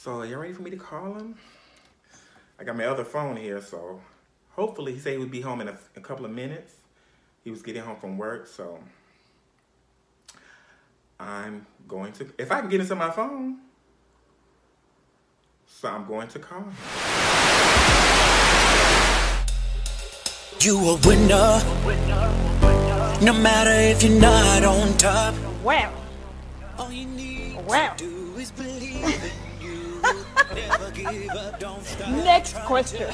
So, are you ready for me to call him? I got my other phone here, so hopefully he said he would be home in a, a couple of minutes. He was getting home from work, so I'm going to, if I can get into my phone, so I'm going to call him. You a winner. No matter if you're not on top. Wow. All you need Wow. to do is believe Next question.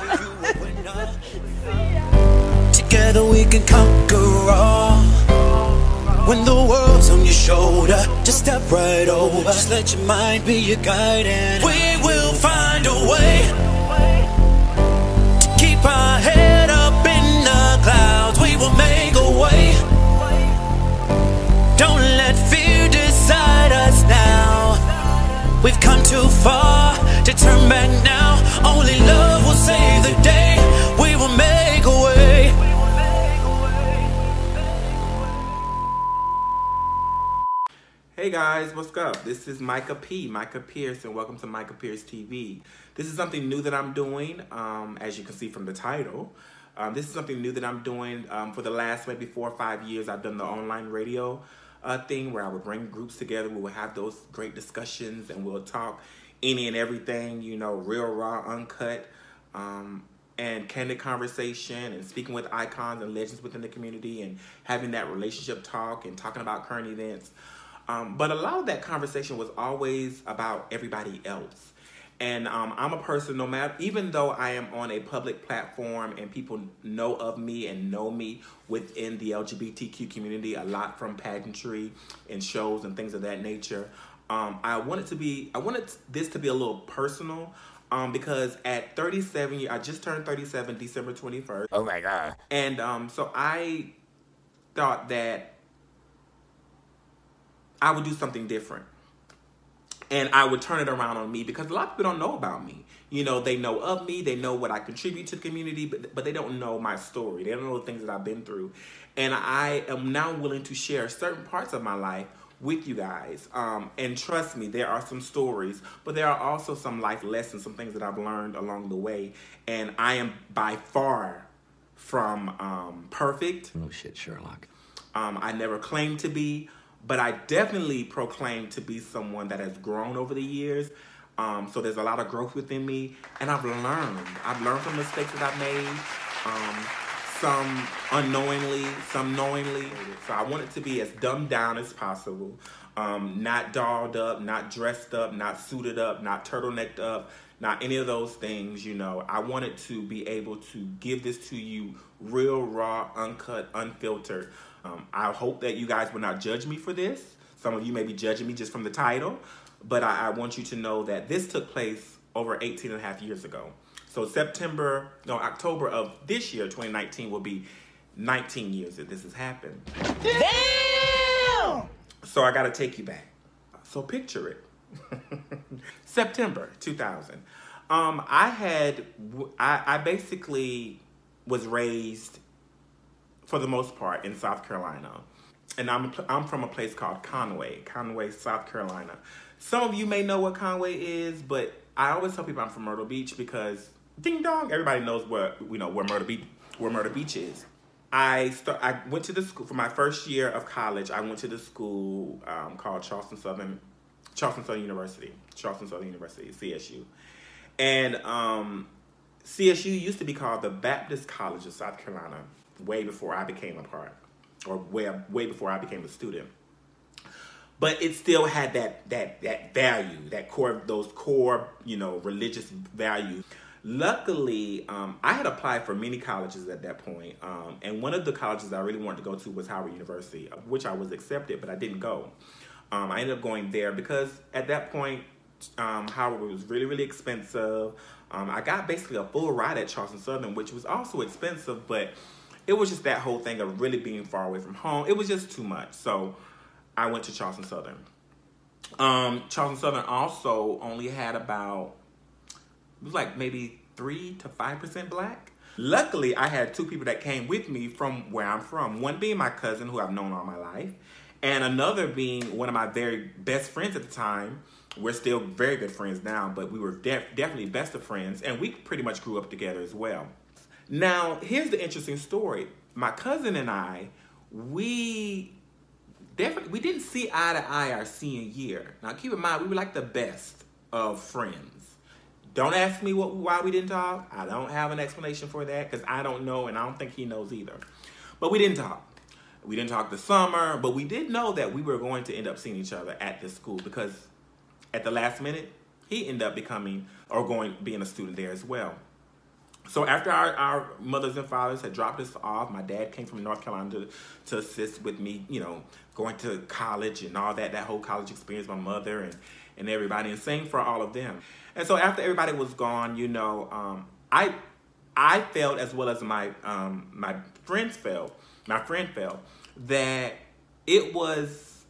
Together we can conquer all. When the world's on your shoulder, just step right over. Just let your mind be your guide, and we will find a way to keep our head up in the clouds. We will make a way. Don't let fear decide us now. We've come too far to turn back now. Only love will save the day. We will make a way. Hey guys, what's up? This is Micah P, Micah Pierce, and welcome to Micah Pierce TV. This is something new that I'm doing, um, as you can see from the title. Um, this is something new that I'm doing um, for the last maybe four or five years. I've done the online radio uh, thing where I would bring groups together. We would have those great discussions and we'll talk any and everything, you know, real, raw, uncut, um, and candid conversation and speaking with icons and legends within the community and having that relationship talk and talking about current events. Um, but a lot of that conversation was always about everybody else. And um, I'm a person, no matter, even though I am on a public platform and people know of me and know me within the LGBTQ community a lot from pageantry and shows and things of that nature, um, I wanted to be, I wanted this to be a little personal um, because at 37, I just turned 37 December 21st. Oh my god. And um, so I thought that I would do something different. And I would turn it around on me because a lot of people don't know about me. You know, they know of me, they know what I contribute to the community, but, but they don't know my story. They don't know the things that I've been through. And I am now willing to share certain parts of my life with you guys. Um, and trust me, there are some stories, but there are also some life lessons, some things that I've learned along the way. And I am by far from um, perfect. No shit, Sherlock. Um, I never claimed to be, but I definitely proclaim to be someone that has grown over the years. Um, so there's a lot of growth within me, and I've learned. I've learned from mistakes that I've made, um, some unknowingly, some knowingly. So I want it to be as dumbed down as possible, um, not dolled up, not dressed up, not suited up, not turtlenecked up, not any of those things. You know, I wanted to be able to give this to you real, raw, uncut, unfiltered. Um, I hope that you guys will not judge me for this. Some of you may be judging me just from the title, but I, I want you to know that this took place over 18 and a half years ago. So September, no, October of this year, 2019, will be 19 years that this has happened. Damn! So I got to take you back. So picture it. September 2000. Um, I had, I, I basically was raised for the most part in South Carolina. And I'm, I'm from a place called Conway, Conway, South Carolina. Some of you may know what Conway is, but I always tell people I'm from Myrtle Beach because ding dong, everybody knows where you know where Myrtle Beach where Myrtle Beach is. I start, I went to the school for my first year of college. I went to the school um, called Charleston Southern Charleston Southern University, Charleston Southern University, CSU, and um, CSU used to be called the Baptist College of South Carolina way before I became a part, or way way before I became a student. But it still had that that that value, that core those core you know religious values. Luckily, um, I had applied for many colleges at that point, um, and one of the colleges I really wanted to go to was Howard University, which I was accepted, but I didn't go. Um, I ended up going there because at that point, um, Howard was really, really expensive. Um, I got basically a full ride at Charleston Southern, which was also expensive, but it was just that whole thing of really being far away from home. It was just too much. So I went to Charleston Southern. Um, Charleston Southern also only had about, it was like maybe 3 to 5% black. Luckily, I had two people that came with me from where I'm from. One being my cousin, who I've known all my life, and another being one of my very best friends at the time, we're still very good friends now, but we were def- definitely best of friends, and we pretty much grew up together as well. Now, here's the interesting story. My cousin and I, we definitely we didn't see eye to eye our senior year. Now, keep in mind, we were like the best of friends. Don't ask me what why we didn't talk. I don't have an explanation for that because I don't know, and I don't think he knows either. But we didn't talk. We didn't talk the summer, but we did know that we were going to end up seeing each other at this school because at the last minute, he ended up becoming or going being a student there as well. So after our, our mothers and fathers had dropped us off, my dad came from North Carolina to, to assist with me, you know, going to college and all that, that whole college experience, my mother and, and everybody, and same for all of them. And so after everybody was gone, you know, um, I I felt as well as my um, my friends felt, my friend felt that it was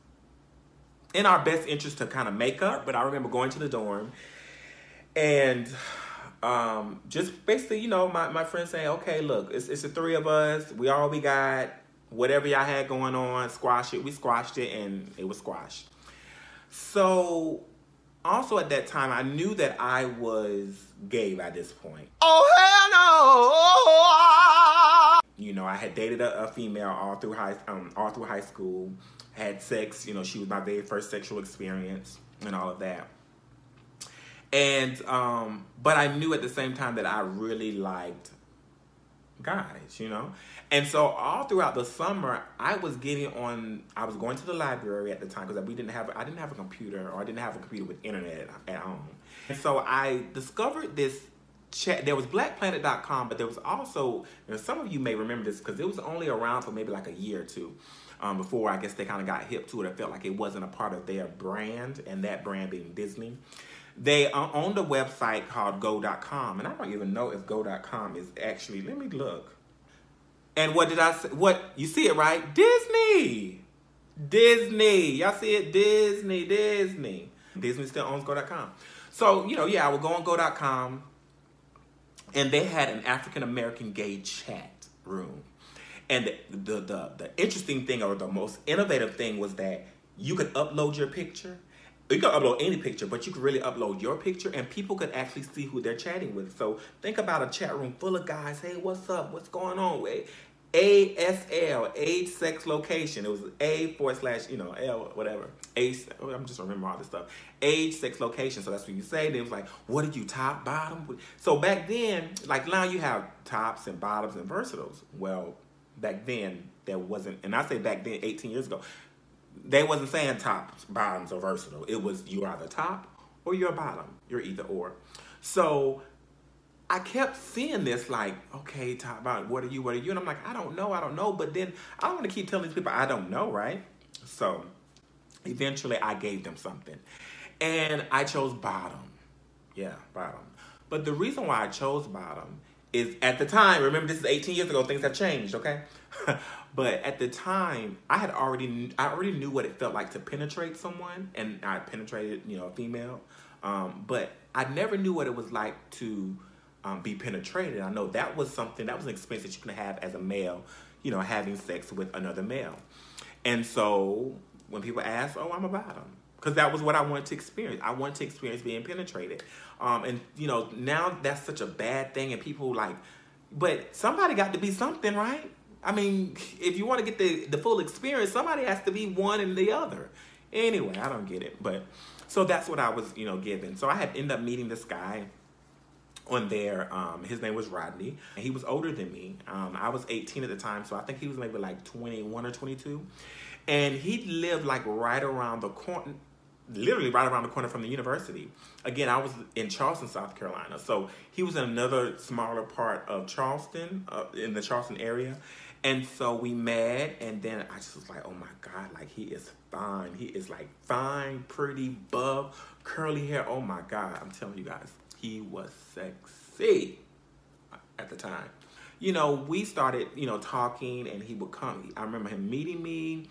in our best interest to kind of make up. But I remember going to the dorm and um, just basically, you know, my, my friend saying, okay, look, it's, it's the three of us. We all we got. Whatever y'all had going on, squash it. We squashed it and it was squashed. So, also at that time, I knew that I was gay by this point. Oh, hell no! You know, I had dated a, a female all through high, um, all through high school had sex. You know, she was my very first sexual experience and all of that. And um, but I knew at the same time that I really liked guys, you know. And so all throughout the summer, I was getting on. I was going to the library at the time because we didn't have. I didn't have a computer, or I didn't have a computer with internet at home. And so I discovered this chat. There was BlackPlanet.com, but there was also. You know, some of you may remember this because it was only around for maybe like a year or two um, before I guess they kind of got hip to it. I felt like it wasn't a part of their brand, and that brand being Disney. They uh, owned a website called Go.com, and I don't even know if Go.com is actually. Let me look. And what did I say? What you see it right? Disney, Disney. Y'all see it? Disney, Disney. Disney still owns Go.com. So you know, yeah, I would go on Go.com, and they had an African American gay chat room. And the, the, the, the interesting thing or the most innovative thing was that you could upload your picture. You can upload any picture, but you can really upload your picture and people could actually see who they're chatting with. So think about a chat room full of guys. Hey, what's up? What's going on? Wait. ASL, age, sex, location. It was A forward slash, you know, L, whatever. A, I'm just remember all this stuff. Age, sex, location. So that's what you say. Then it was like, what did you top, bottom? So back then, like now you have tops and bottoms and versatiles. Well, back then there wasn't, and I say back then, 18 years ago, they wasn't saying tops, bottoms, or versatile. It was you are the top or you're bottom. You're either or. So I kept seeing this like, okay, top bottom, what are you, what are you? And I'm like, I don't know, I don't know. But then I don't want to keep telling these people I don't know, right? So eventually I gave them something. And I chose bottom. Yeah, bottom. But the reason why I chose bottom is at the time, remember this is 18 years ago, things have changed, okay? but at the time, I had already I already knew what it felt like to penetrate someone, and I penetrated, you know, a female. Um, but I never knew what it was like to um, be penetrated. I know that was something that was an experience that you can have as a male, you know, having sex with another male. And so when people ask, "Oh, I'm a bottom," because that was what I wanted to experience. I wanted to experience being penetrated. Um, and you know, now that's such a bad thing, and people like, but somebody got to be something, right? I mean, if you want to get the the full experience, somebody has to be one and the other. Anyway, I don't get it, but so that's what I was, you know, given. So I had ended up meeting this guy on there. Um, his name was Rodney, and he was older than me. Um, I was 18 at the time, so I think he was maybe like 21 or 22. And he lived like right around the corner, literally right around the corner from the university. Again, I was in Charleston, South Carolina. So he was in another smaller part of Charleston, uh, in the Charleston area. And so we met, and then I just was like, oh my God, like he is fine. He is like fine, pretty, buff, curly hair. Oh my God, I'm telling you guys, he was sexy at the time. You know, we started, you know, talking, and he would come. I remember him meeting me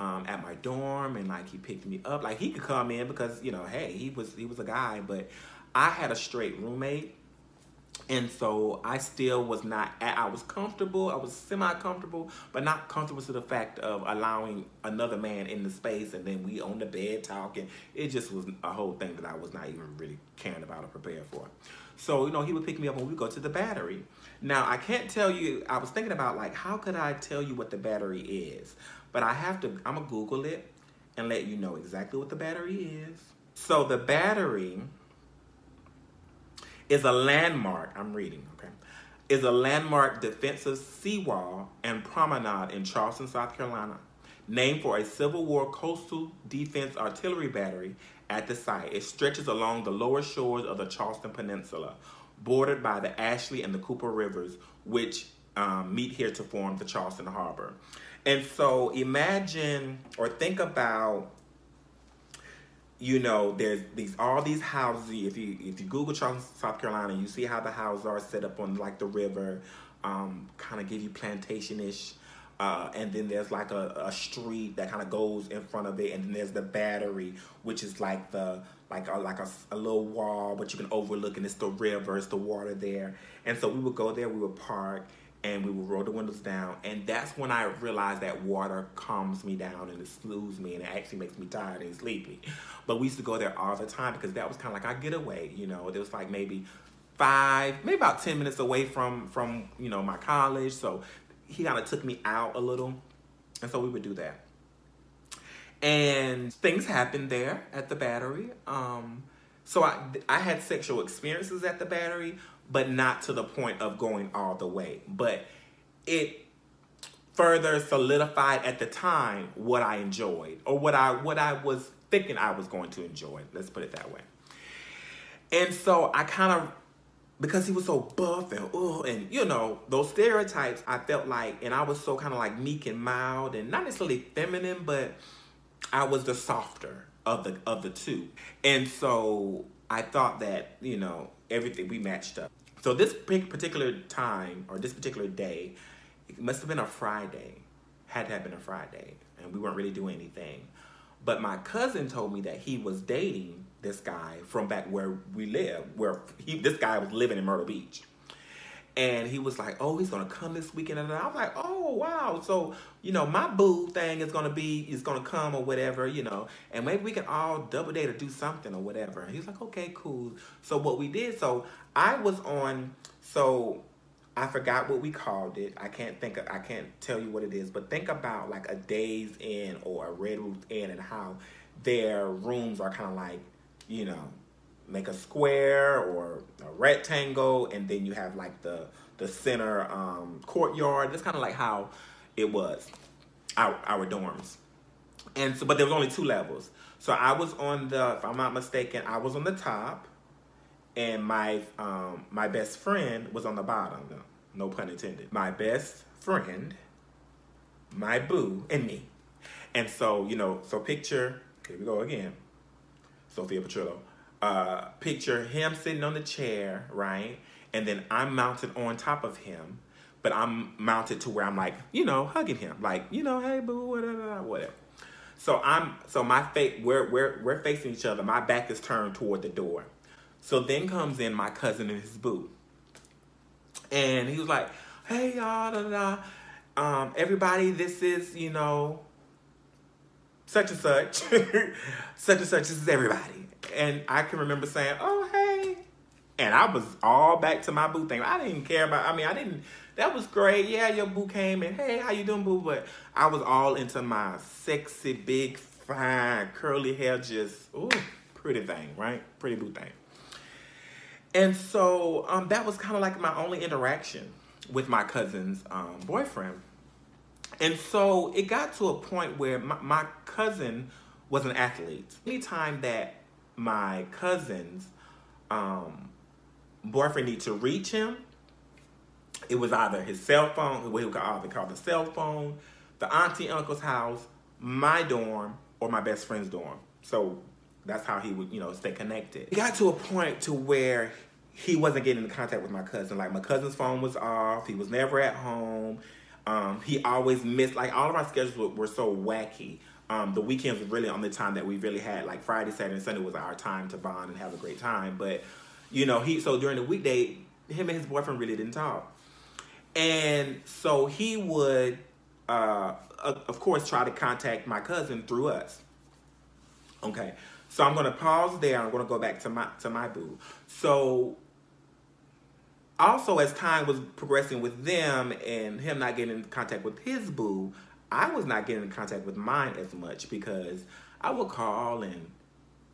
um, at my dorm and like he picked me up. Like he could come in because you know, hey, he was he was a guy, but I had a straight roommate, And so I still was not, I was comfortable, I was semi comfortable, but not comfortable to the fact of allowing another man in the space and then we on the bed talking. It just was a whole thing that I was not even really caring about or prepared for. So, you know, he would pick me up when we go to the battery. Now, I can't tell you, I was thinking about like, how could I tell you what the battery is? But I have to, I'm gonna Google it and let you know exactly what the battery is. So the battery is a landmark, I'm reading, okay, is a landmark defensive seawall and promenade in Charleston, South Carolina, named for a Civil War coastal defense artillery battery at the site. It stretches along the lower shores of the Charleston Peninsula, bordered by the Ashley and the Cooper Rivers, which um, meet here to form the Charleston Harbor. And so imagine or think about you know, there's these all these houses. If you if you Google Charleston, South Carolina, you see how the houses are set up on like the river, um, kind of give you plantation ish. Uh, and then there's like a, a street that kind of goes in front of it, and then there's the battery, which is like the like a, like a, a little wall, but you can overlook, and it's the river, it's the water there. And so we would go there, we would park, and we would roll the windows down. And that's when I realized that water calms me down and it soothes me and it actually makes me tired and sleepy. But we used to go there all the time because that was kind of like our getaway. You know, it was like maybe five, maybe about 10 minutes away from, from you know, my college. So he kind of took me out a little. And so we would do that. And things happened there at the battery. Um, so I, I had sexual experiences at the battery, but not to the point of going all the way. But it further solidified at the time what I enjoyed or what I what I was thinking I was going to enjoy. Let's put it that way. And so I kind of because he was so buff and oh and you know those stereotypes I felt like and I was so kind of like meek and mild and not necessarily feminine but I was the softer of the of the two. And so I thought that, you know, everything we matched up. So this particular time or this particular day, it must have been a Friday. Had to have been a Friday, and we weren't really doing anything. But my cousin told me that he was dating this guy from back where we live, where he this guy was living in Myrtle Beach. And he was like, "Oh, he's gonna come this weekend," and I was like, "Oh, wow!" So you know, my boo thing is gonna be is gonna come or whatever, you know, and maybe we can all double date or do something or whatever. And he's like, "Okay, cool." So what we did, so I was on, so I forgot what we called it. I can't think of, I can't tell you what it is, but think about like a Days Inn or a Red Roof Inn and how their rooms are kind of like, you know, make a square or a rectangle, and then you have like the the center um, courtyard. That's kind of like how it was our our dorms. And so, but there was only two levels. So I was on the, if I'm not mistaken, I was on the top, and my um, my best friend was on the bottom. No, no pun intended. My best friend, my boo, and me. And so you know, so picture. Here we go again. Sophia Petrillo. Uh, picture him sitting on the chair, right? And then I'm mounted on top of him, but I'm mounted to where I'm like, you know, hugging him, like, you know, hey boo, whatever, whatever. So I'm so my face we're we're we're facing each other. My back is turned toward the door. So then comes in my cousin and his boo. And he was like, hey y'all, da, da, da. Um, everybody, this is, you know, such and such. such and such, this is everybody. And I can remember saying, oh, hey. And I was all back to my boo thing. I didn't care about, I mean, I didn't, that was great. Yeah, your boo came and, hey, how you doing, boo? But I was all into my sexy, big, fine, curly hair, just, ooh, pretty thing, right? Pretty boo thing. And so um, that was kind of like my only interaction with my cousin's um, boyfriend. And so it got to a point where my, my cousin was an athlete. Anytime that my cousin's um, boyfriend need to reach him, it was either his cell phone, what he would either call the cell phone, the auntie uncle's house, my dorm, or my best friend's dorm. So that's how he would, you know, stay connected. It got to a point to where he wasn't getting in contact with my cousin. Like my cousin's phone was off. He was never at home. Um, he always missed. Like all of our schedules were, were so wacky. Um, the weekends were really on the time that we really had. Like Friday, Saturday, and Sunday was our time to bond and have a great time. But you know, he so during the weekday, him and his boyfriend really didn't talk. And so he would, uh, of course, try to contact my cousin through us. Okay, so I'm gonna pause there. I'm gonna go back to my to my boo. So also as time was progressing with them and him not getting in contact with his boo, I was not getting in contact with mine as much because I would call and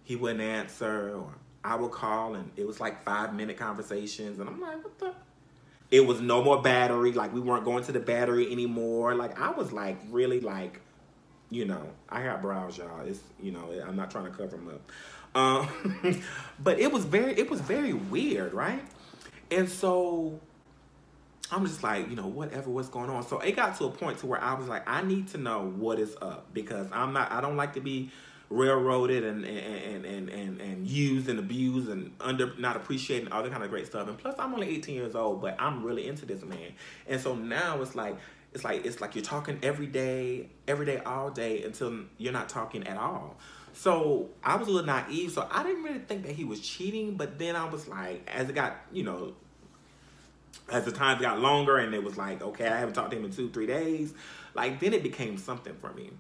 he wouldn't answer, or I would call and it was like five minute conversations, and I'm like, what the? It was no more battery. Like we weren't going to the battery anymore. Like I was like really like you know, I got brows, y'all. It's you know, I'm not trying to cover them up. Um, but it was very, it was very weird, right? And so I'm just like, you know, whatever, what's going on. So it got to a point to where I was like, I need to know what is up because I'm not, I don't like to be railroaded and and and and, and used and abused and under not appreciating all that kind of great stuff. And plus, I'm only 18 years old, but I'm really into this man. And so now it's like it's like it's like you're talking every day, every day, all day until you're not talking at all. So I was a little naive, so I didn't really think that he was cheating. But then I was like, as it got, you know, as the times got longer, and it was like, okay, I haven't talked to him in two, three days. Like then it became something for me.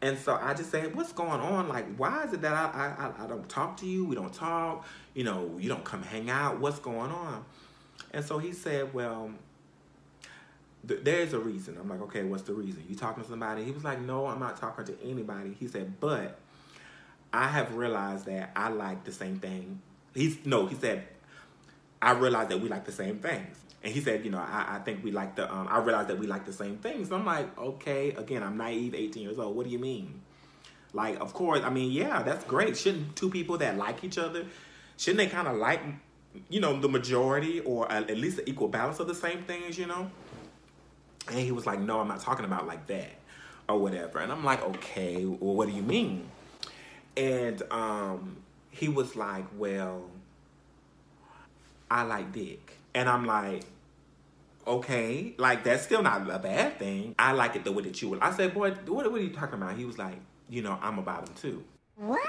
And so I just said, what's going on? Like, why is it that I, I, I don't talk to you? We don't talk. You know, you don't come hang out. What's going on? And so he said, well, there's a reason. I'm like, okay, what's the reason? You talking to somebody? He was like, no, I'm not talking to anybody. He said, but I have realized that I like the same thing. He's no, he said, I realized that we like the same things. And he said, you know, I, I think we like the, um, I realized that we like the same things. So I'm like, okay, again, I'm naive, 18 years old. What do you mean? Like, of course, I mean, yeah, that's great. Shouldn't two people that like each other, shouldn't they kind of like, you know, the majority or at least the equal balance of the same things, you know? And he was like, no, I'm not talking about like that or whatever. And I'm like, okay, well, what do you mean? And um, he was like, well, I like dick. And I'm like, okay, like that's still not a bad thing. I like it the way that you would. I said, boy, what, what are you talking about? He was like, you know, I'm about him too. What?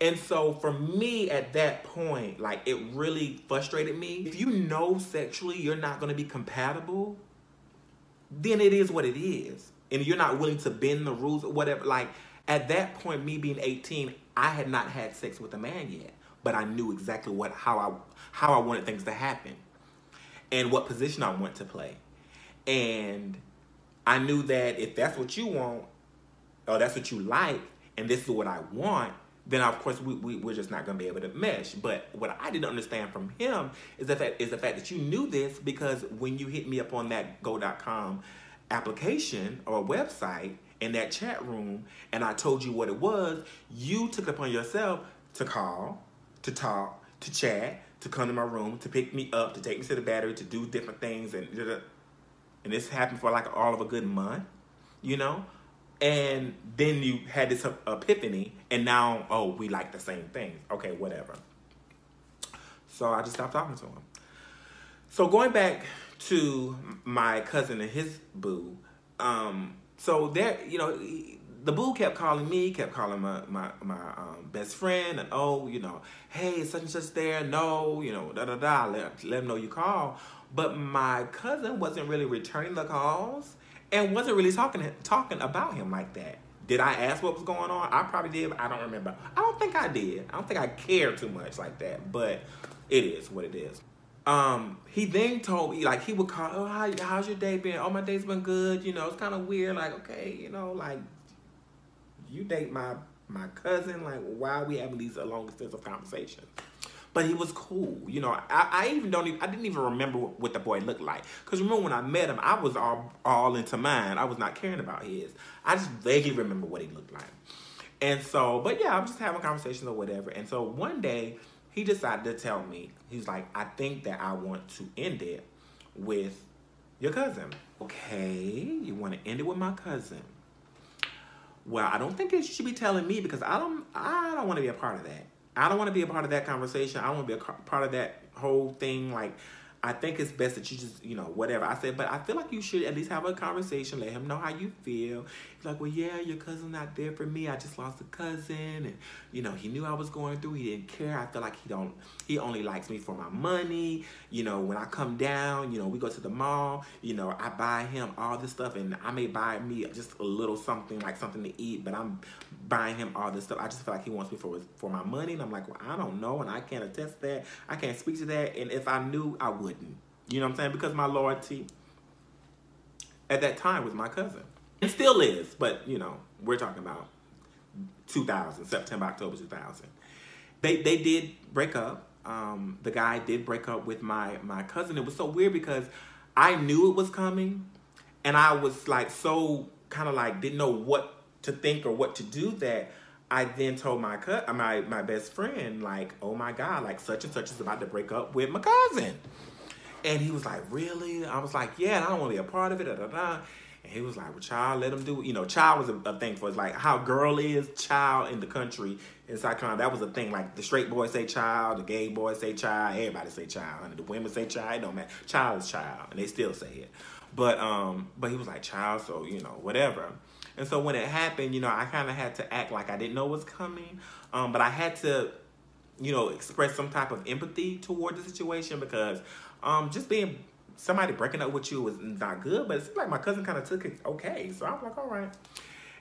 And so for me at that point, like it really frustrated me. If you know sexually you're not going to be compatible, then it is what it is. And you're not willing to bend the rules or whatever. Like at that point, me being 18, I had not had sex with a man yet, but I knew exactly what how I how I wanted things to happen and what position I want to play. And I knew that if that's what you want, or that's what you like, and this is what I want, then of course we, we, we're just not going to be able to mesh. But what I didn't understand from him is the fact, is the fact that you knew this because when you hit me up on that go.com application or website in that chat room and I told you what it was, you took it upon yourself to call, to talk, to chat, to come to my room, to pick me up, to take me to the battery, to do different things. And, and this happened for like all of a good month, you know? And then you had this epiphany, and now, oh, we like the same things. Okay, whatever. So I just stopped talking to him. So going back to my cousin and his boo, um, so there, you know, the boo kept calling me, kept calling my my my um, best friend, and oh, you know, hey, such and such there, no, you know, da da da. Let let them know you call. But my cousin wasn't really returning the calls and wasn't really talking talking about him like that. Did I ask what was going on? I probably did. I don't remember. I don't think I did. I don't think I cared too much like that. But it is what it is. Um, he then told me like he would call, oh, how, how's your day been? Oh, my day's been good. You know, it's kind of weird. Like, okay, you know, like you date my my cousin. Like, why are we having these long of conversations? but he was cool. You know, I, I even don't even, I didn't even remember what the boy looked like. Because remember when I met him, I was all, all into mine. I was not caring about his. I just vaguely remember what he looked like. And so, but yeah, I'm just having conversations or whatever. And so one day, he decided to tell me, he's like, I think that I want to end it with your cousin. Okay, you want to end it with my cousin. Well, I don't think you should be telling me because I don't I don't want to be a part of that. I don't want to be a part of that conversation. I don't want to be a part of that whole thing. Like, I think it's best that you just, you know, whatever. I said, but I feel like you should at least have a conversation, let him know how you feel. He's like, well, yeah, your cousin's not there for me. I just lost a cousin, and you know, he knew I was going through. He didn't care. I feel like he don't. He only likes me for my money. You know, when I come down, you know, we go to the mall. You know, I buy him all this stuff, and I may buy me just a little something like something to eat, but I'm buying him all this stuff. I just feel like he wants me for for my money, and I'm like, well, I don't know, and I can't attest that. I can't speak to that, and if I knew, I would wouldn't. You know what I'm saying? Because my loyalty at that time was my cousin. It still is, but you know, we're talking about 2000, September, October 2000. They they did break up. Um, the guy did break up with my my cousin. It was so weird because I knew it was coming, and I was like so kind of like didn't know what to think or what to do that I then told my cut my my best friend like, oh my god, like such and such is about to break up with my cousin. And he was like, really? I was like, yeah, I don't want to be a part of it. Da, da, da. And he was like, well, child, let him do it. You know, child was a, a thing for us. Like how girl is, child in the country in Carolina, that was a thing. Like the straight boys say child, the gay boys say child, everybody say child. And the women say child, it don't matter. Child is child. And they still say it. But um, but he was like, child, so, you know, whatever. And so when it happened, you know, I kind of had to act like I didn't know was coming. Um, but I had to, you know, express some type of empathy toward the situation because um, just being somebody breaking up with you was not good, but it seemed like my cousin kind of took it okay. So I was like, all right.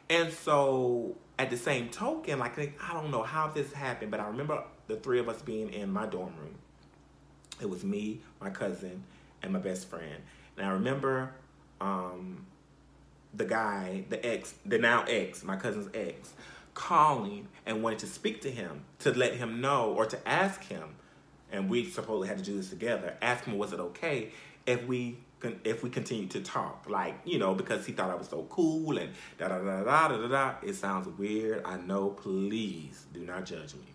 And so at the same token, like I don't know how this happened, but I remember the three of us being in my dorm room. It was me, my cousin, and my best friend. And I remember um, the guy, the ex, the now ex, my cousin's ex, calling and wanted to speak to him to let him know or to ask him and we supposedly had to do this together. Ask him, was it okay if we if we continue to talk, like you know, because he thought I was so cool and da da da da da da da. It sounds weird, I know. Please do not judge me,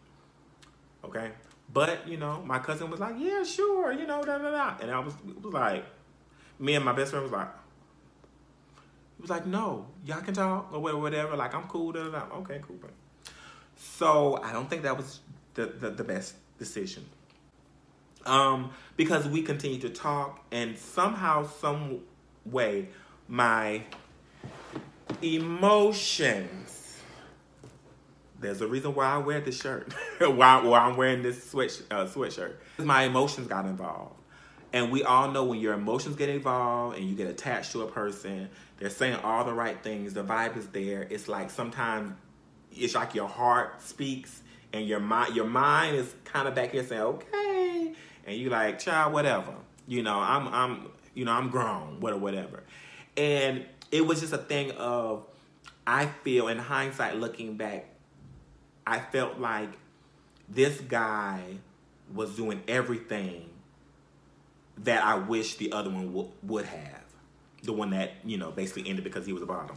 okay? But you know, my cousin was like, yeah, sure, you know, da da da, and I was was like, me and my best friend was like. He was like, no, y'all can talk or whatever. Like, I'm cool. Da, da, da. Okay, cool. So I don't think that was the, the, the best decision um, because we continue to talk, and somehow, some way, my emotions. There's a reason why I wear this shirt, why, why I'm wearing this sweat uh, sweatshirt. My emotions got involved, and we all know when your emotions get involved and you get attached to a person, they're saying all the right things. The vibe is there. It's like sometimes it's like your heart speaks, and your mind your mind is kind of back here saying, "Okay." And you like, child, whatever. You know, I'm I'm you know, I'm grown, whatever, whatever. And it was just a thing of I feel in hindsight looking back, I felt like this guy was doing everything that I wish the other one w- would have. The one that, you know, basically ended because he was a bottom.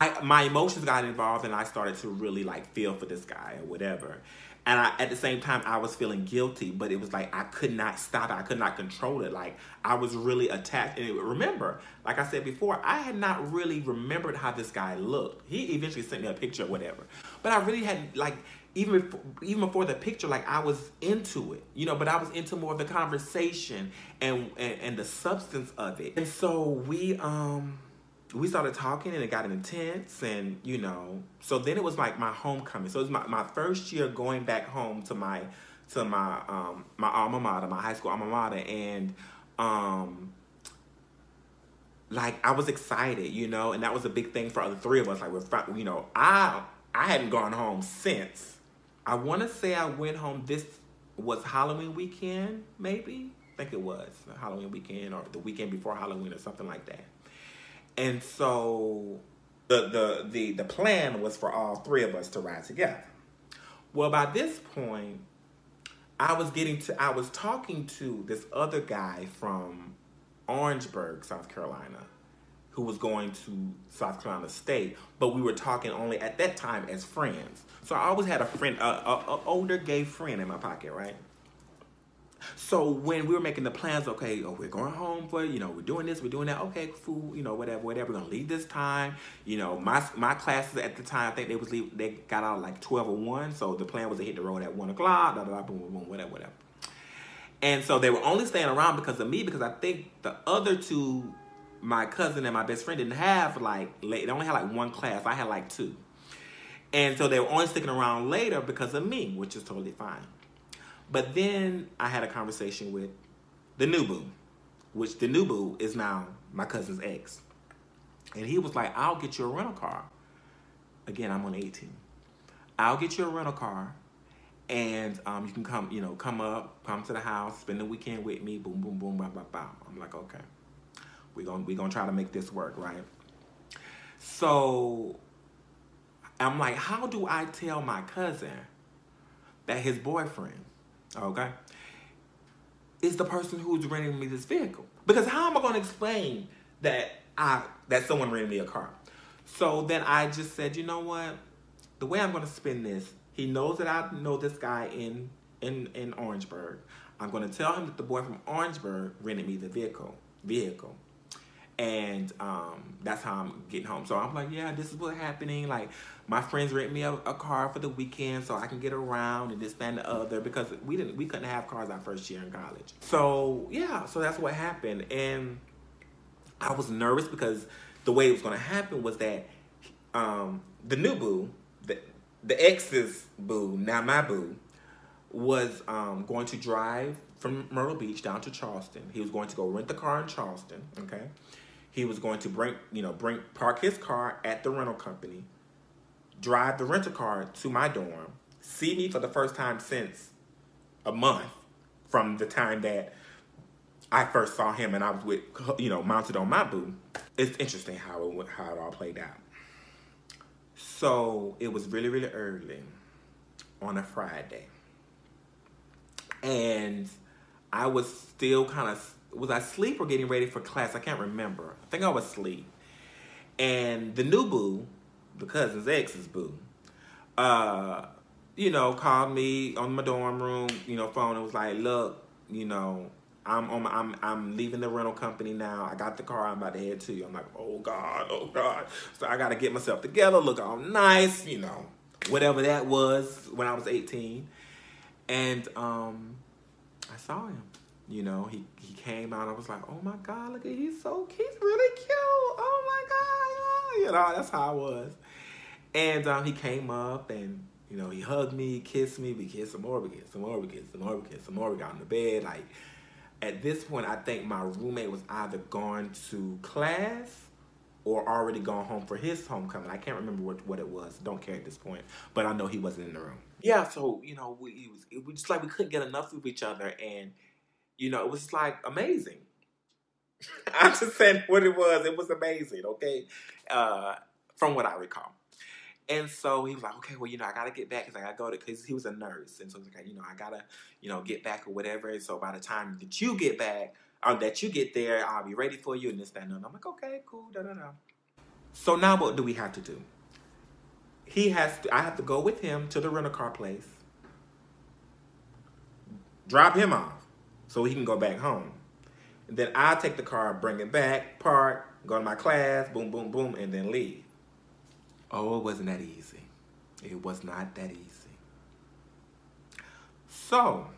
I, my emotions got involved and I started to really like feel for this guy or whatever. And I, at the same time, I was feeling guilty, but it was like I could not stop it. I could not control it. Like I was really attached. And remember, like I said before, I had not really remembered how this guy looked. He eventually sent me a picture or whatever. But I really had like even before, even before the picture, like I was into it, you know. But I was into more of the conversation and and, and the substance of it. And so we um we started talking and it got intense and you know so then it was like my homecoming. So it was my, my first year going back home to my to my um my alma mater my high school alma mater. And um like I was excited you know and that was a big thing for the three of us. Like we're you know I I hadn't gone home since. I want to say I went home this was Halloween weekend maybe? I think it was Halloween weekend or the weekend before Halloween or something like that and so the the the the plan was for all three of us to ride together. Well, by this point, I was getting to I was talking to this other guy from Orangeburg, South Carolina, who was going to South Carolina State, but we were talking only at that time as friends. So I always had a friend, a, a, a older gay friend in my pocket, right? So when we were making the plans, okay, oh, we're going home for, you know, we're doing this, we're doing that. Okay, food, you know, whatever, whatever. We're gonna leave this time. You know, my my classes at the time, I think they was leave, they got out like twelve or one. So the plan was to hit the road at one o'clock. Da da da, boom, boom, boom, whatever, whatever. And so they were only staying around because of me because I think the other two, my cousin and my best friend, didn't have like they only had like one class. I had like two. And so they were only sticking around later because of me, which is totally fine. But then I had a conversation with the new boo, which the new boo is now my cousin's ex. And he was like, I'll get you a rental car. Again, I'm on 18. I'll get you a rental car and um, you can come, you know, come up, come to the house, spend the weekend with me, boom, boom, boom, blah, blah, blah. I'm like, okay. We're gonna we're gonna try to make this work, right? So I'm like, how do I tell my cousin that his boyfriend, okay, is the person who's renting me this vehicle? Because how am I gonna explain that I that someone rented me a car? So then I just said, you know what? The way I'm gonna spin this, he knows that I know this guy in in in Orangeburg. I'm gonna tell him that the boy from Orangeburg rented me the vehicle vehicle and um, that's how I'm getting home. So I'm like, yeah, this is what's happening. Like, my friends rent me a, a, car for the weekend so I can get around and this and the other because we didn't we couldn't have cars our first year in college. So yeah, so that's what happened, and I was nervous because the way it was going to happen was that um, the new boo, the the ex's boo, now my boo, was um, going to drive from Myrtle Beach down to Charleston. He was going to go rent the car in Charleston. Okay he was going to bring, you know, bring park his car at the rental company, drive the rental car to my dorm, see me for the first time since a month from the time that I first saw him and I was with, you know, mounted on my boo. It's interesting how it how it all played out. So it was really really early on a Friday, and I was still kind of was I asleep or getting ready for class? I can't remember. I think I was asleep. And the new boo, the cousin's ex's boo, uh, you know, called me on my dorm room, you know, phone and was like, "Look, you know, I'm on my, I'm I'm leaving the rental company now. I got the car. I'm about to head to you." I'm like, "Oh God, oh God!" So I got to get myself together, look all nice, you know, whatever that was when I was 18, and um, I saw him. You know, he he came out. I was like, oh my god, look at he's so he's really cute. Oh my god, you know, that's how I was. And um, he came up and you know he hugged me, kissed me. We kissed some more. We kissed some more. We kissed some more. We kissed some more. We got in the bed. Like at this point, I think my roommate was either gone to class or already gone home for his homecoming. I can't remember what, what it was. Don't care at this point. But I know he wasn't in the room. Yeah, so, you know, we, was, it was just like we couldn't get enough of each other. And you know, it was like amazing. I'm just said what it was. It was amazing, okay? Uh, from what I recall. And so he was like, okay, well, you know, I got to get back because I got to go to, because he was a nurse. And so he's like, you know, I got to, you know, get back or whatever. And so by the time that you get back, or that you get there, I'll be ready for you and this, that, and I'm like, okay, cool, da, da, da. So now what do we have to do? He has to, I have to go with him to the rental car place, drop him off so he can go back home. And then I take the car, bring it back, park, go to my class, boom, boom, boom, and then leave. Oh, it wasn't that easy. It was not that easy. So,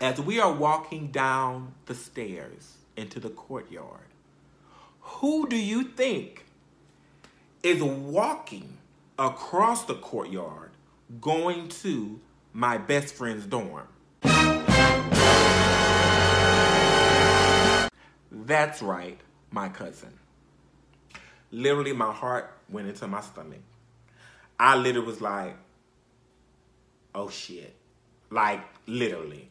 as we are walking down the stairs into the courtyard, who do you think is walking across the courtyard going to my best friend's dorm? That's right, my cousin. Literally, my heart went into my stomach. I literally was like, oh shit. Like, literally.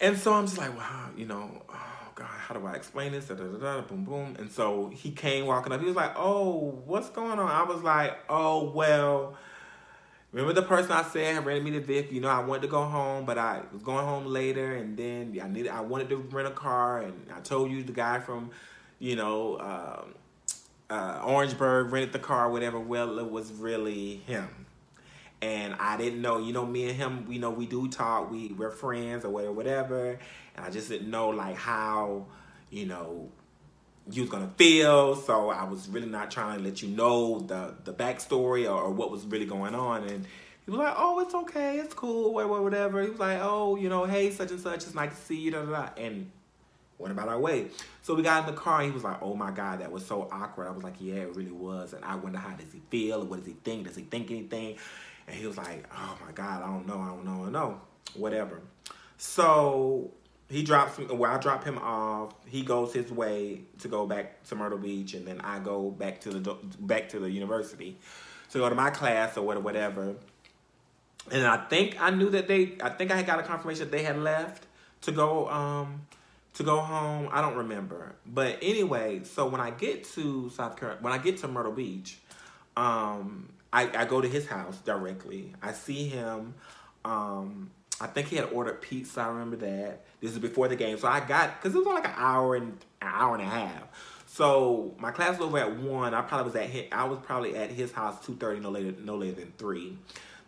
And so I'm just like, wow, you know, oh God, how do I explain this? Da, da, da, da, boom, boom. And so he came walking up. He was like, oh, what's going on? I was like, oh, well, Remember the person I said had rented me the vehicle. You know, I wanted to go home, but I was going home later, and then I needed, I wanted to rent a car, and I told you the guy from, you know, um, uh, Orangeburg rented the car, whatever. Well, it was really him, and I didn't know. You know, me and him, we know we do talk. We we're friends or whatever, whatever. And I just didn't know like how, you know, you was gonna feel. So I was really not trying to let you know the the backstory or, or what was really going on. And He was like, "Oh, it's okay, it's cool, whatever, whatever." He was like, "Oh, you know, hey, such and such, it's nice to see you." Da, da, da. And went about our way. So we got in the car and he was like, Oh my God, that was so awkward. I was like, Yeah, it really was. And I wonder how does he feel? What does he think? Does he think anything? And he was like, Oh my God, I don't know, I don't know, I don't know. Whatever. So he drops me well, I drop him off. He goes his way to go back to Myrtle Beach and then I go back to the back to the university. So go to my class or whatever. And I think I knew that they I think I had got a confirmation that they had left to go um to go home. I don't remember. But anyway, so when I get to South Carolina, when I get to Myrtle Beach, um, I, I go to his house directly. I see him. Um, I think he had ordered pizza. I remember that. This is before the game, so I got because it was like an hour and an hour and a half. So my class was over at one. I probably was at his, I was probably at his house two thirty, no later no later than three.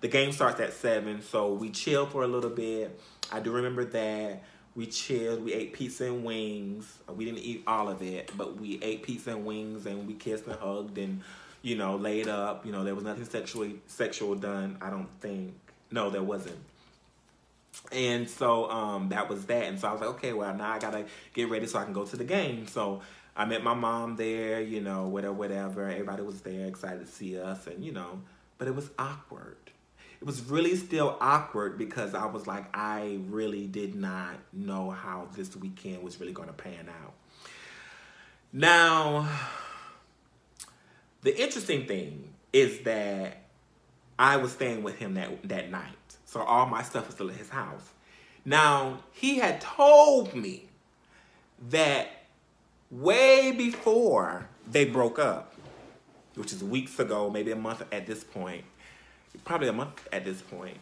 The game starts at seven, so we chill for a little bit. I do remember that. We chilled. We ate pizza and wings. We didn't eat all of it, but we ate pizza and wings, and we kissed and hugged, and you know, laid up. You know, there was nothing sexually sexual done. I don't think. No, there wasn't. And so um, that was that. And so I was like, okay, well now I gotta get ready so I can go to the game. So I met my mom there. You know, whatever, whatever. Everybody was there, excited to see us, and you know, but it was awkward it was really still awkward because I was like, I really did not know how this weekend was really going to pan out. Now, the interesting thing is that I was staying with him that, that night. So all my stuff was still at his house. Now, he had told me that way before they broke up, which is weeks ago, maybe a month at this point, probably a month at this point,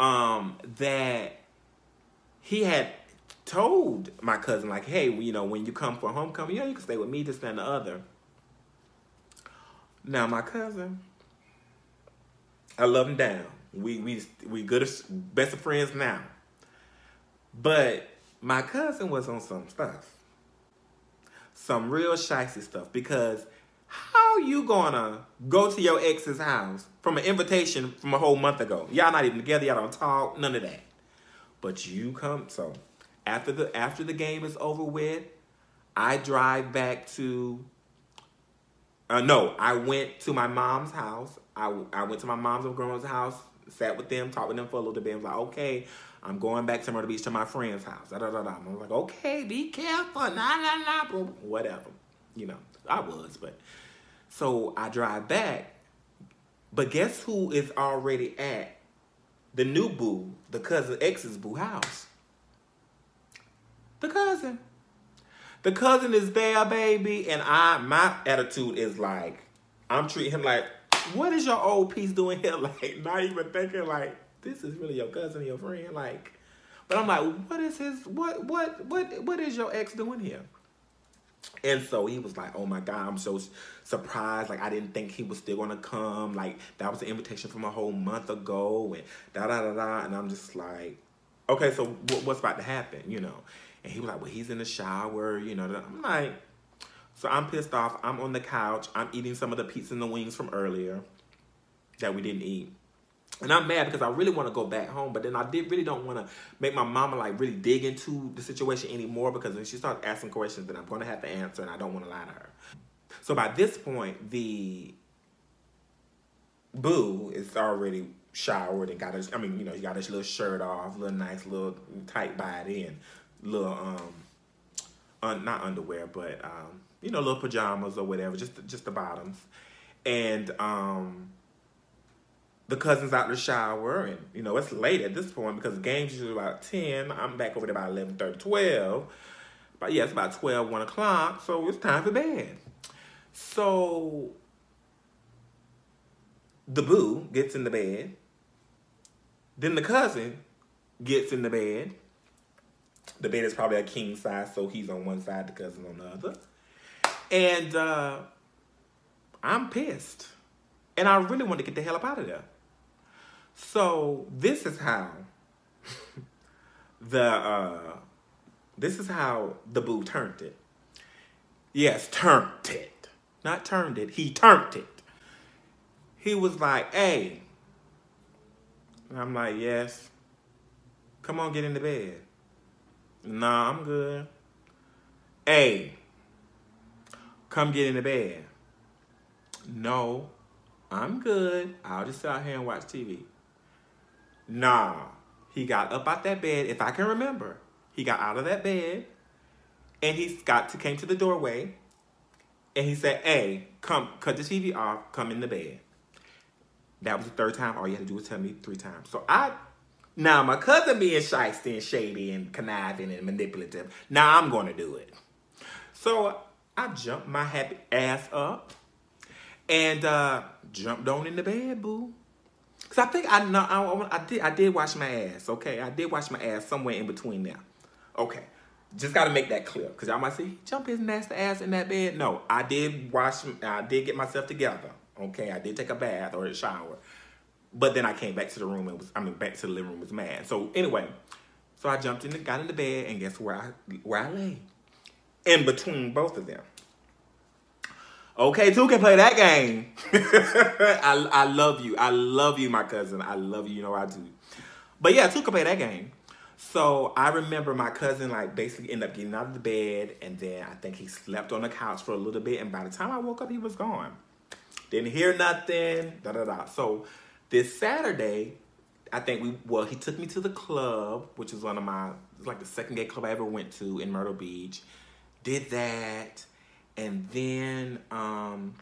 um, that he had told my cousin, like, hey, you know, when you come for homecoming, you know, you can stay with me, this and the other. Now, my cousin, I love him down. We we we good as best of friends now. But my cousin was on some stuff. Some real shicey stuff because how you gonna go to your ex's house from an invitation from a whole month ago? Y'all not even together, y'all don't talk, none of that. But you come so after the after the game is over with, I drive back to uh, no, I went to my mom's house. I, I went to my mom's and grandma's house, sat with them, talked with them for a little bit. I was like, okay, I'm going back to Myrtle Beach to my friend's house. Da, da, da, da. I was like, okay, be careful. Nah, nah, nah, whatever. You know, I was, but so I drive back. But guess who is already at the new boo, the cousin ex's boo house? The cousin. The cousin is there, baby, and I my attitude is like, I'm treating him like, what is your old piece doing here? Like, not even thinking like, this is really your cousin, your friend. Like, but I'm like, what is his what what what what is your ex doing here? And so he was like, "Oh my God, I'm so surprised! Like I didn't think he was still gonna come. Like that was an invitation from a whole month ago, and da da da da." And I'm just like, "Okay, so what's about to happen?" You know? And he was like, "Well, he's in the shower." You know? I'm like, so I'm pissed off. I'm on the couch. I'm eating some of the pizza and the wings from earlier that we didn't eat. And I'm mad because I really want to go back home, but then I did really don't want to make my mama like really dig into the situation anymore because when she starts asking questions, then I'm going to have to answer, and I don't want to lie to her. So by this point, the boo is already showered and got his. I mean, you know, he got his little shirt off, little nice, little tight body and little um, un, not underwear, but um, you know, little pajamas or whatever, just just the bottoms, and um the cousin's out in the shower, and you know it's late at this point because the game's usually about ten. I'm back over there about 11, 30, 12. But yeah, it's about 12, 1 o'clock, so it's time for bed. So the boo gets in the bed. Then the cousin gets in the bed. The bed is probably a king size, so he's on one side, the cousin on the other. And uh, I'm pissed. And I really want to get the hell up out of there. So this is how the uh this is how the boo turned it. Yes, turned it. Not turned it. He turned it. He was like, hey, And I'm like, yes. Come on, get in the bed. Nah, I'm good. Hey, come get in the bed. No, I'm good. I'll just sit out here and watch TV. Nah, he got up out that bed. If I can remember, he got out of that bed and he got to came to the doorway and he said, "Hey, come cut the TV off. Come in the bed." That was the third time. All you had to do was tell me three times. So I now my cousin being shisty and shady and conniving and manipulative. Now I'm going to do it. So I jumped my happy ass up and uh, jumped on in the bed, boo. Cause I think I know I, I did I did wash my ass. Okay, I did wash my ass somewhere in between there. Okay, just got to make that clear. Cause y'all might say jump his nasty ass in that bed. No, I did wash. I did get myself together. Okay, I did take a bath or a shower, but then I came back to the room and was I mean back to the living room was mad. So anyway, so I jumped in, the, got in the bed, and guess where I where I lay in between both of them. Okay, two can play that game. I, I love you. I love you, my cousin. I love you. You know I do. But yeah, two can play that game. So I remember my cousin like basically ended up getting out of the bed, and then I think he slept on the couch for a little bit, and by the time I woke up, he was gone. Didn't hear nothing. Da da da. So this Saturday, I think we well he took me to the club, which is one of my like the second gay club I ever went to in Myrtle Beach. Did that and then um,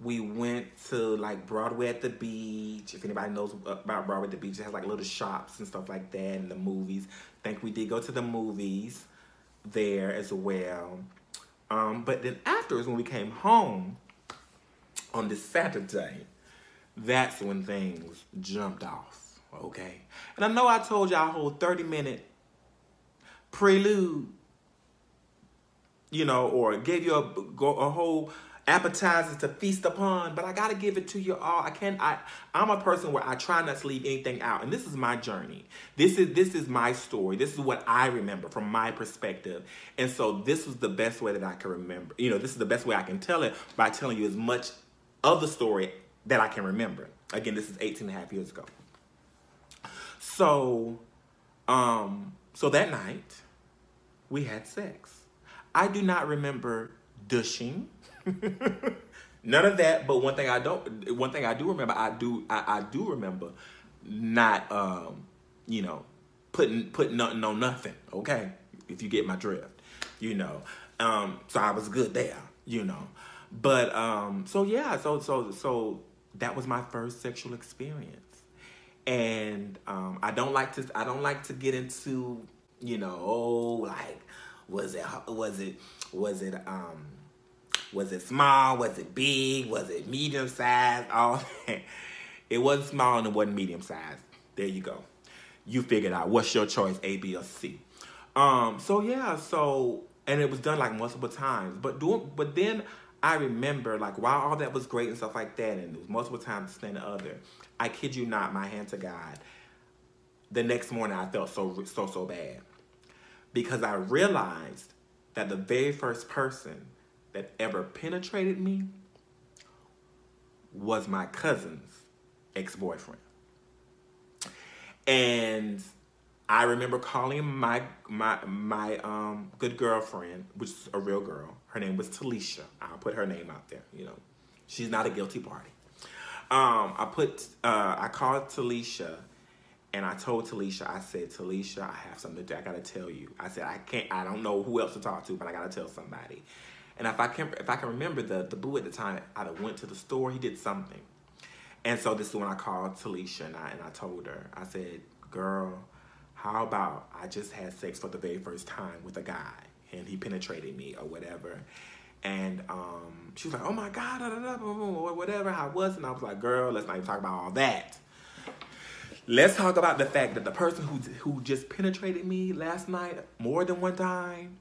we went to like Broadway at the beach. If anybody knows about Broadway at the beach, it has like little shops and stuff like that, and the movies. I think we did go to the movies there as well. Um, but then afterwards, when we came home on this Saturday, that's when things jumped off. Okay, and I know I told y'all a whole thirty minute prelude you know, or gave you a, a whole appetizer to feast upon, but I gotta give it to you all. I can't. I I'm a person where I try not to leave anything out, and this is my journey. This is this is my story. This is what I remember from my perspective, and so this was the best way that I can remember. You know, this is the best way I can tell it by telling you as much of the story that I can remember. Again, this is 18 and a half years ago. So, um, so that night we had sex. I do not remember dushing. None of that. But one thing I don't. One thing I do remember. I do. I, I do remember not. Um, you know, putting putting nothing on nothing. Okay, if you get my drift. You know. Um, so I was good there. You know. But um, so yeah. So so so that was my first sexual experience. And um, I don't like to. I don't like to get into. You know, like was it was it was it um was it small? Was it big? Was it medium size? All. It wasn't small and it wasn't medium size. There you go. You figured out what's your choice, A, B, or C. Um, so yeah, so and it was done like multiple times. But doing but then I remember like while all that was great and stuff like that, and it was multiple times than the other. I kid you not, my hand to God. The next morning I felt so so so bad because I realized that the very first person that ever penetrated me was my cousin's ex boyfriend. And I remember calling my my my um good girlfriend, which is a real girl. Her name was Talisha. I'll put her name out there. You know, she's not a guilty party. Um, I put uh, I called Talisha and I told Talisha, I said, Talisha, I have something to, I gotta tell you. I said, I can't, I don't know who else to talk to, but I gotta tell somebody. And if I can, if I can remember, the the boo at the time either went to the store, he did something. And so this is when I called Talisha and I and I told her, I said, girl, how about I just had sex for the very first time with a guy and he penetrated me or whatever. And um, she was like, oh my God, da, da, da, whatever, how was? And I was like, girl, let's not even talk about all that. Let's talk about the fact that the person who who just penetrated me last night more than one time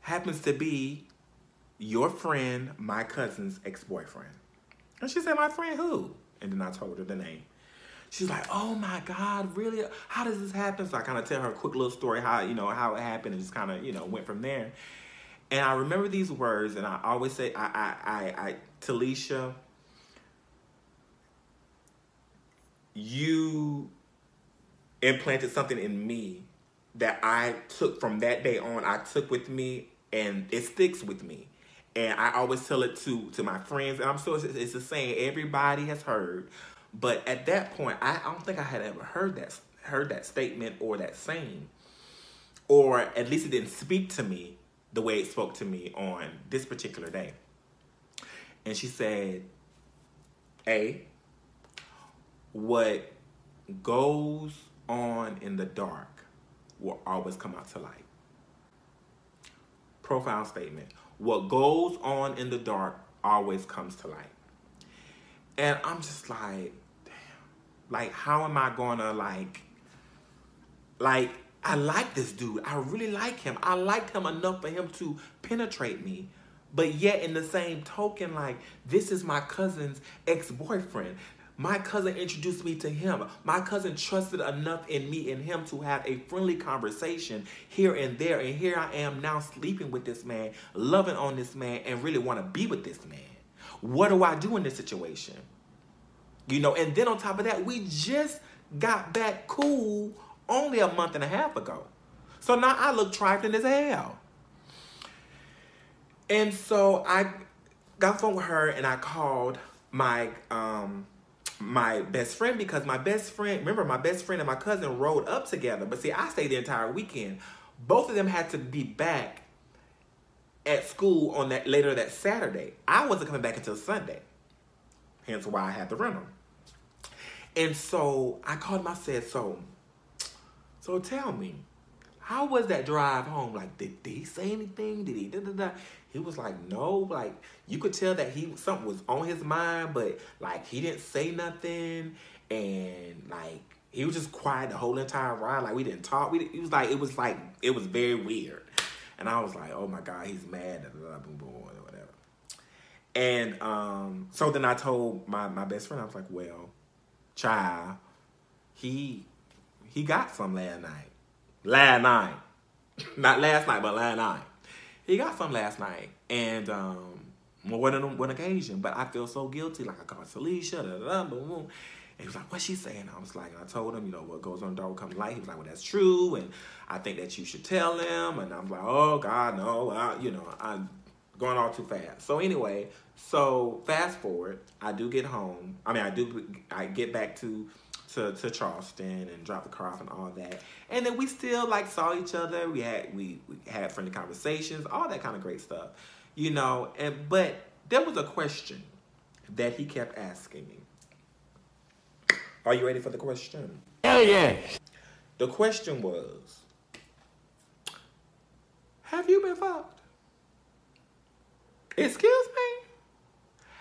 happens to be your friend, my cousin's ex-boyfriend. And she said, "My friend who?" And then I told her the name. She's like, "Oh my God, really? How does this happen?" So I kind of tell her a quick little story how you know how it happened, and just kind of you know went from there. And I remember these words, and I always say, "I, I, I, I Talisha." You implanted something in me that I took from that day on. I took with me, and it sticks with me. And I always tell it to to my friends, and I'm so it's, it's the saying everybody has heard. But at that point, I, I don't think I had ever heard that heard that statement or that saying, or at least it didn't speak to me the way it spoke to me on this particular day. And she said, "A, what goes on in the dark will always come out to light." Profound statement. What goes on in the dark always comes to light. And I'm just like, damn. Like, how am I gonna like like I like this dude. I really like him. I liked him enough for him to penetrate me. But yet in the same token, like, this is my cousin's ex-boyfriend. My cousin introduced me to him. My cousin trusted enough in me and him to have a friendly conversation here and there. And here I am now sleeping with this man, loving on this man, and really want to be with this man. What do I do in this situation? You know, and then on top of that, we just got back cool only a month and a half ago. So now I look trifling as hell. And so I got phone with her and I called my um my best friend because my best friend, remember my best friend and my cousin rode up together. But see, I stayed the entire weekend. Both of them had to be back at school on that later that Saturday. I wasn't coming back until Sunday. Hence why I had to run them. And so I called him, I said, so, so tell me, how was that drive home? Like, did, did he say anything? Did he da, da, da? He was like, no, like you could tell that he something was on his mind, but like he didn't say nothing, and like he was just quiet the whole entire ride. Like we didn't talk. We was like it was like it was very weird, and I was like, oh my god, he's mad, or whatever. And um, so then I told my my best friend, I was like, well, child, he he got some last night, last night, not last night, but last night. He got some last night, and um, one on one occasion. But I feel so guilty. Like I called Celicia, da, da, da, boom, boom. And he was like, "What's she saying?" I was like, I told him, you know, what goes on dark will come to light. He was like, "Well, that's true, and I think that you should tell him." And I'm like, "Oh God, no!" I, you know, I'm going all too fast. So anyway, so fast forward, I do get home. I mean, I do. I get back to to, to Charleston and drop the car off and all that. And then we still like saw each other. We had we, we had friendly conversations, all that kind of great stuff. You know, and but there was a question that he kept asking me. Are you ready for the question? Hell yes. The question was Have you been fucked? Excuse me?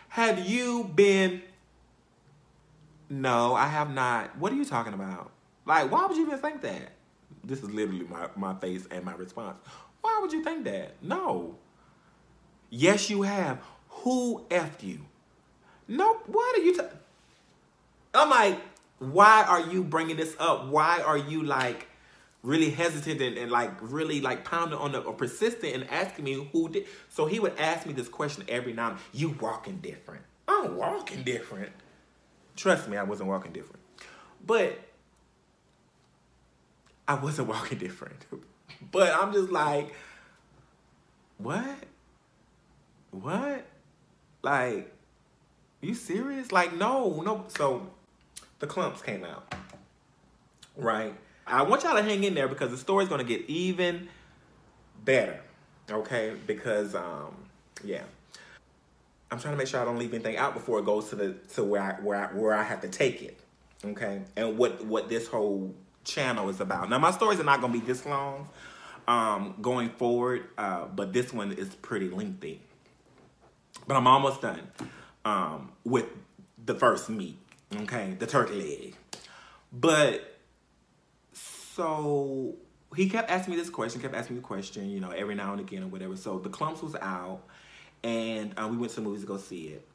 Have you been no, I have not. What are you talking about? Like, why would you even think that? This is literally my, my face and my response. Why would you think that? No. Yes, you have. Who effed you? No, what are you ta- I'm like, why are you bringing this up? Why are you like really hesitant and, and like really like pounding on the or persistent and asking me who did? So he would ask me this question every now. and You walking different. I'm walking different. Trust me, I wasn't walking different. But I wasn't walking different. but I'm just like, what? What? Like, you serious? Like, no, no. So the Klumps came out. Right? I want y'all to hang in there because the story's gonna get even better. Okay? Because um, yeah. I'm trying to make sure I don't leave anything out before it goes to the to where I where I, where I have to take it. Okay, and what what this whole channel is about. Now my stories are not going to be this long um, going forward, uh, but this one is pretty lengthy. But I'm almost done um, with the first meat. Okay, the turkey leg. But so he kept asking me this question, kept asking me the question, you know, every now and again or whatever. So the Klumps was out and uh, we went to the movies to go see it.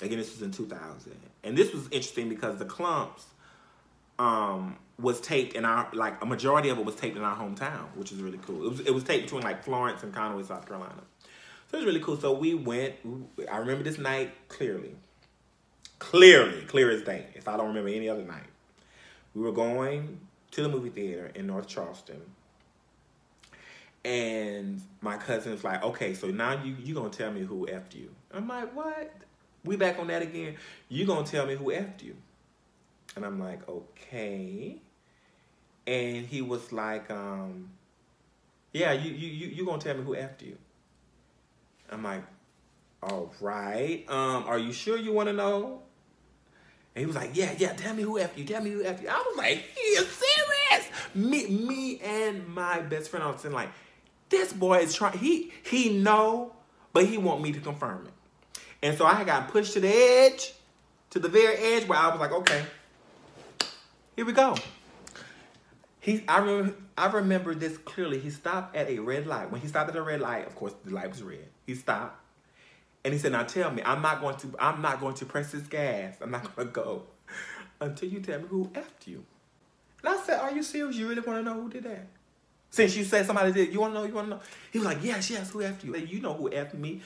Again, this was in 2000, and this was interesting because the Klumps um, was taped in our like a majority of it was taped in our hometown, which is really cool. It was it was taped between like Florence and Conway, South Carolina. So it was really cool. So we went. I remember this night clearly, clearly, clear as day. If I don't remember any other night, We were going to the movie theater in North Charleston. And my cousin's like, okay, so now you you gonna tell me who effed you. I'm like, what? We back on that again. You gonna tell me who effed you. And I'm like, okay. And he was like, um, yeah, you you you you gonna tell me who effed you. I'm like, all right. Um, are you sure you wanna know? And he was like, yeah, yeah, tell me who effed you, tell me who effed you. I was like, you serious? Me, me and my best friend, I was saying like, this boy is trying, he, he know, but he want me to confirm it. And so I got pushed to the edge, to the very edge where I was like, okay, here we go. He, I remember, I remember this clearly. He stopped at a red light. When he stopped at a red light, of course, the light was red. He stopped, and he said, "Now tell me, I'm not going to, I'm not going to press this gas. I'm not going to go until you tell me who effed you." And I said, "Are you serious? You really want to know who did that?" Since you said somebody did, you want to know? You want to know? He was like, "Yes, yes. Who effed you? you know who effed me?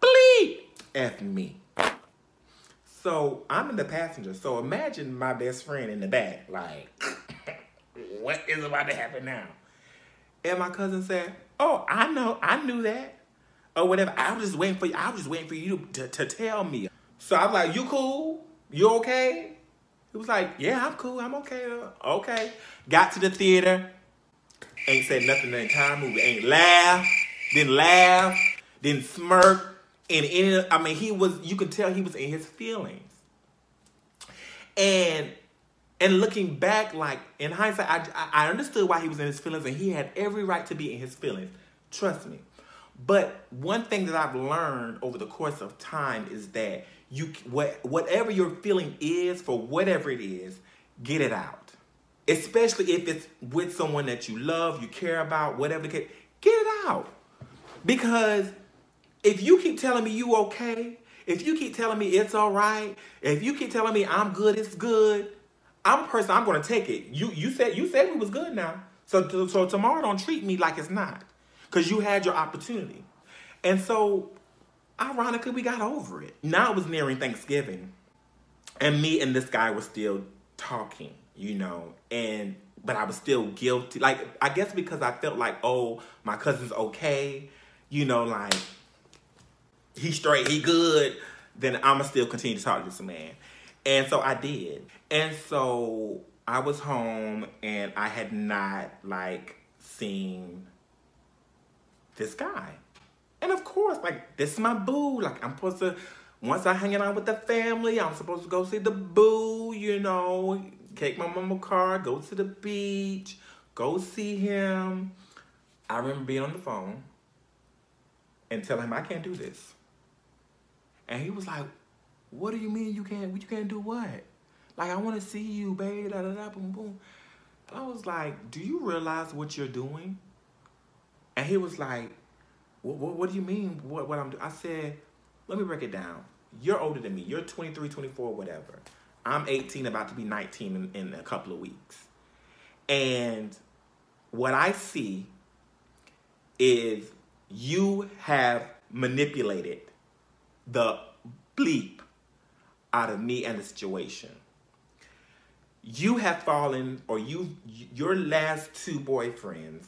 Bleep, effed me." So I'm in the passenger. So imagine my best friend in the back, like, what is about to happen now? And my cousin said, Oh, I know, I knew that. Or whatever. I was just waiting for you. I was just waiting for you to, to, to tell me. So I'm like, You cool? You okay? He was like, Yeah, I'm cool. I'm okay. Uh, okay. Got to the theater. Ain't said nothing the entire movie. Ain't laugh. Didn't laugh. Didn't smirk and in I mean, he was. You could tell he was in his feelings. And and looking back, like in hindsight, I I understood why he was in his feelings, and he had every right to be in his feelings. Trust me. But one thing that I've learned over the course of time is that you what whatever your feeling is for whatever it is, get it out. Especially if it's with someone that you love, you care about, whatever the case, get it out. Because if you keep telling me you okay, if you keep telling me it's all right, if you keep telling me I'm good, it's good, I'm a person. I'm to take it. You you said you said we was good now, so so tomorrow don't treat me like it's not, because you had your opportunity, and so ironically we got over it. Now it was nearing Thanksgiving, and me and this guy were still talking, you know, and but I was still guilty. Like I guess because I felt like oh my cousin's okay, you know, like he straight, he good, then I'ma still continue to talk to this man. And so I did. And so I was home and I had not like seen this guy. And of course, like this is my boo. Like I'm supposed to once I hanging out with the family, I'm supposed to go see the boo, you know, take my mama car, go to the beach, go see him. I remember being on the phone and telling him I can't do this. And he was like, What do you mean you can't you can't do what? Like I wanna see you, baby, da da da boom boom. And I was like, Do you realize what you're doing? And he was like, What what, what do you mean what, what I'm doing? I said, Let me break it down. You're older than me. You're 23, 24, whatever. I'm 18, about to be 19 in, in a couple of weeks. And what I see is you have manipulated the bleep out of me and the situation. You have fallen, or you, your last two boyfriends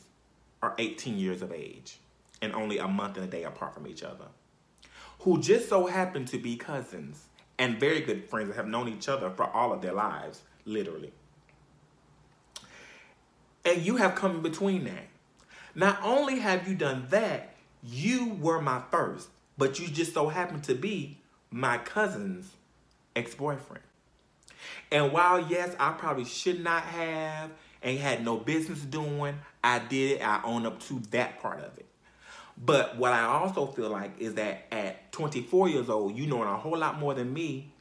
are 18 years of age and only a month and a day apart from each other, who just so happen to be cousins and very good friends that have known each other for all of their lives, literally. And you have come in between that. Not only have you done that, you were my first but you just so happened to be my cousin's ex boyfriend. And while, yes, I probably should not have and had no business doing, I did it. I own up to that part of it. But what I also feel like is that at 24 years old, you knowing a whole lot more than me,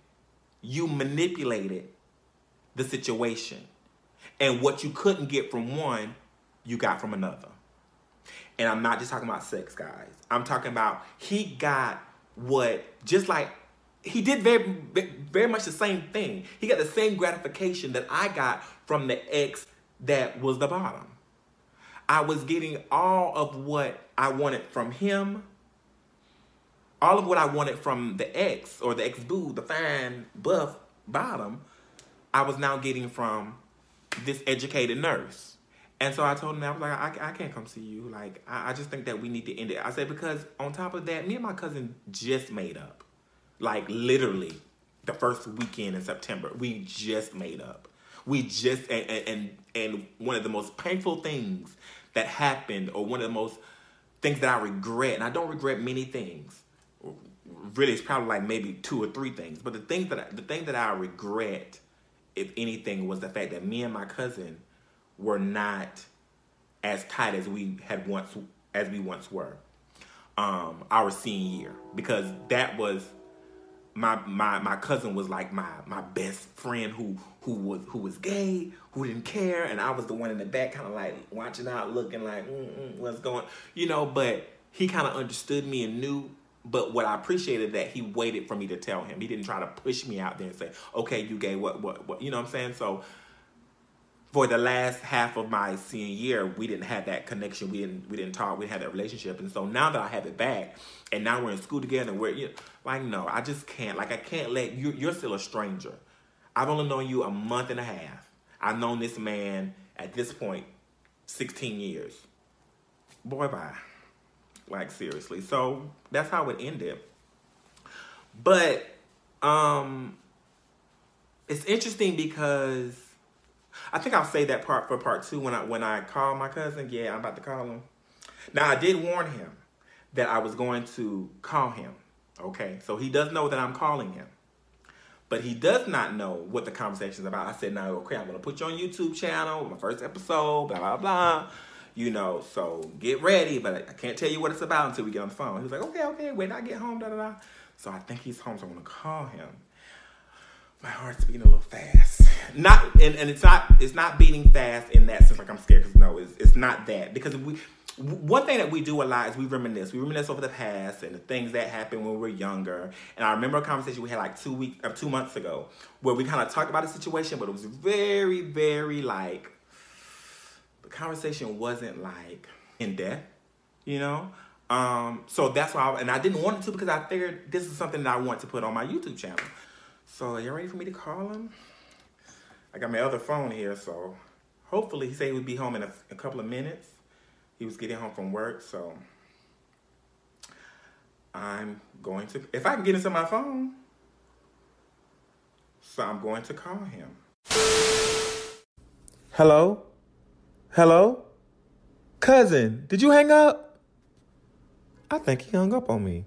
you manipulated the situation. And what you couldn't get from one, you got from another. And I'm not just talking about sex, guys. I'm talking about he got what just like he did very very much the same thing. He got the same gratification that I got from the ex that was the bottom. I was getting all of what I wanted from him, all of what I wanted from the ex or the ex boo, the fine buff bottom. I was now getting from this educated nurse. And so I told him, I was like, I, I can't come see you. Like, I, I just think that we need to end it. I said, because on top of that, me and my cousin just made up. Like, literally, the first weekend in September, we just made up. We just, and, and, and one of the most painful things that happened, or one of the most things that I regret, and I don't regret many things. Really, it's probably like maybe two or three things. But the thing that I, the thing that I regret, if anything, was the fact that me and my cousin were not as tight as we had once as we once were. Um, our senior year because that was my my my cousin was like my my best friend who who was who was gay who didn't care and I was the one in the back kind of like watching out looking like mm, mm, what's going you know but he kind of understood me and knew but what I appreciated that he waited for me to tell him he didn't try to push me out there and say okay you gay what what what you know what I'm saying so for the last half of my senior year, we didn't have that connection. We didn't we didn't talk. We didn't have that relationship. And so now that I have it back, and now we're in school together, we're you know, like no, I just can't. Like I can't let you. You're still a stranger. I've only known you a month and a half. I've known this man at this point, sixteen years. Boy, bye. Like seriously. So that's how it ended. But um, it's interesting because I think I'll say that part for part two when I when I call my cousin. Yeah, I'm about to call him. Now I did warn him that I was going to call him. Okay, so he does know that I'm calling him, but he does not know what the conversation is about. I said, "No, okay, I'm gonna put you on YouTube channel, my first episode, blah blah blah." You know, so get ready, but I can't tell you what it's about until we get on the phone. He was like, "Okay, okay, when I get home, da da da." So I think he's home, so I'm gonna call him. My heart's beating a little fast not and, and it's not it's not beating fast in that sense like i'm scared because no it's, it's not that because we one thing that we do a lot is we reminisce. We reminisce over the past and the things that happened when we were younger. And i remember a conversation we had like two weeks or uh, two months ago where we kind of talked about a situation but it was very very like the conversation wasn't like in depth you know? Um so that's why I, and i didn't want it to because i figured this is something that i want to put on my youtube channel. So are you ready for me to call him? I got my other phone here, so hopefully he said he would be home in a, a couple of minutes. He was getting home from work, so I'm going to, if I can get into my phone, so I'm going to call him. Hello? Hello? Cousin, did you hang up? I think he hung up on me.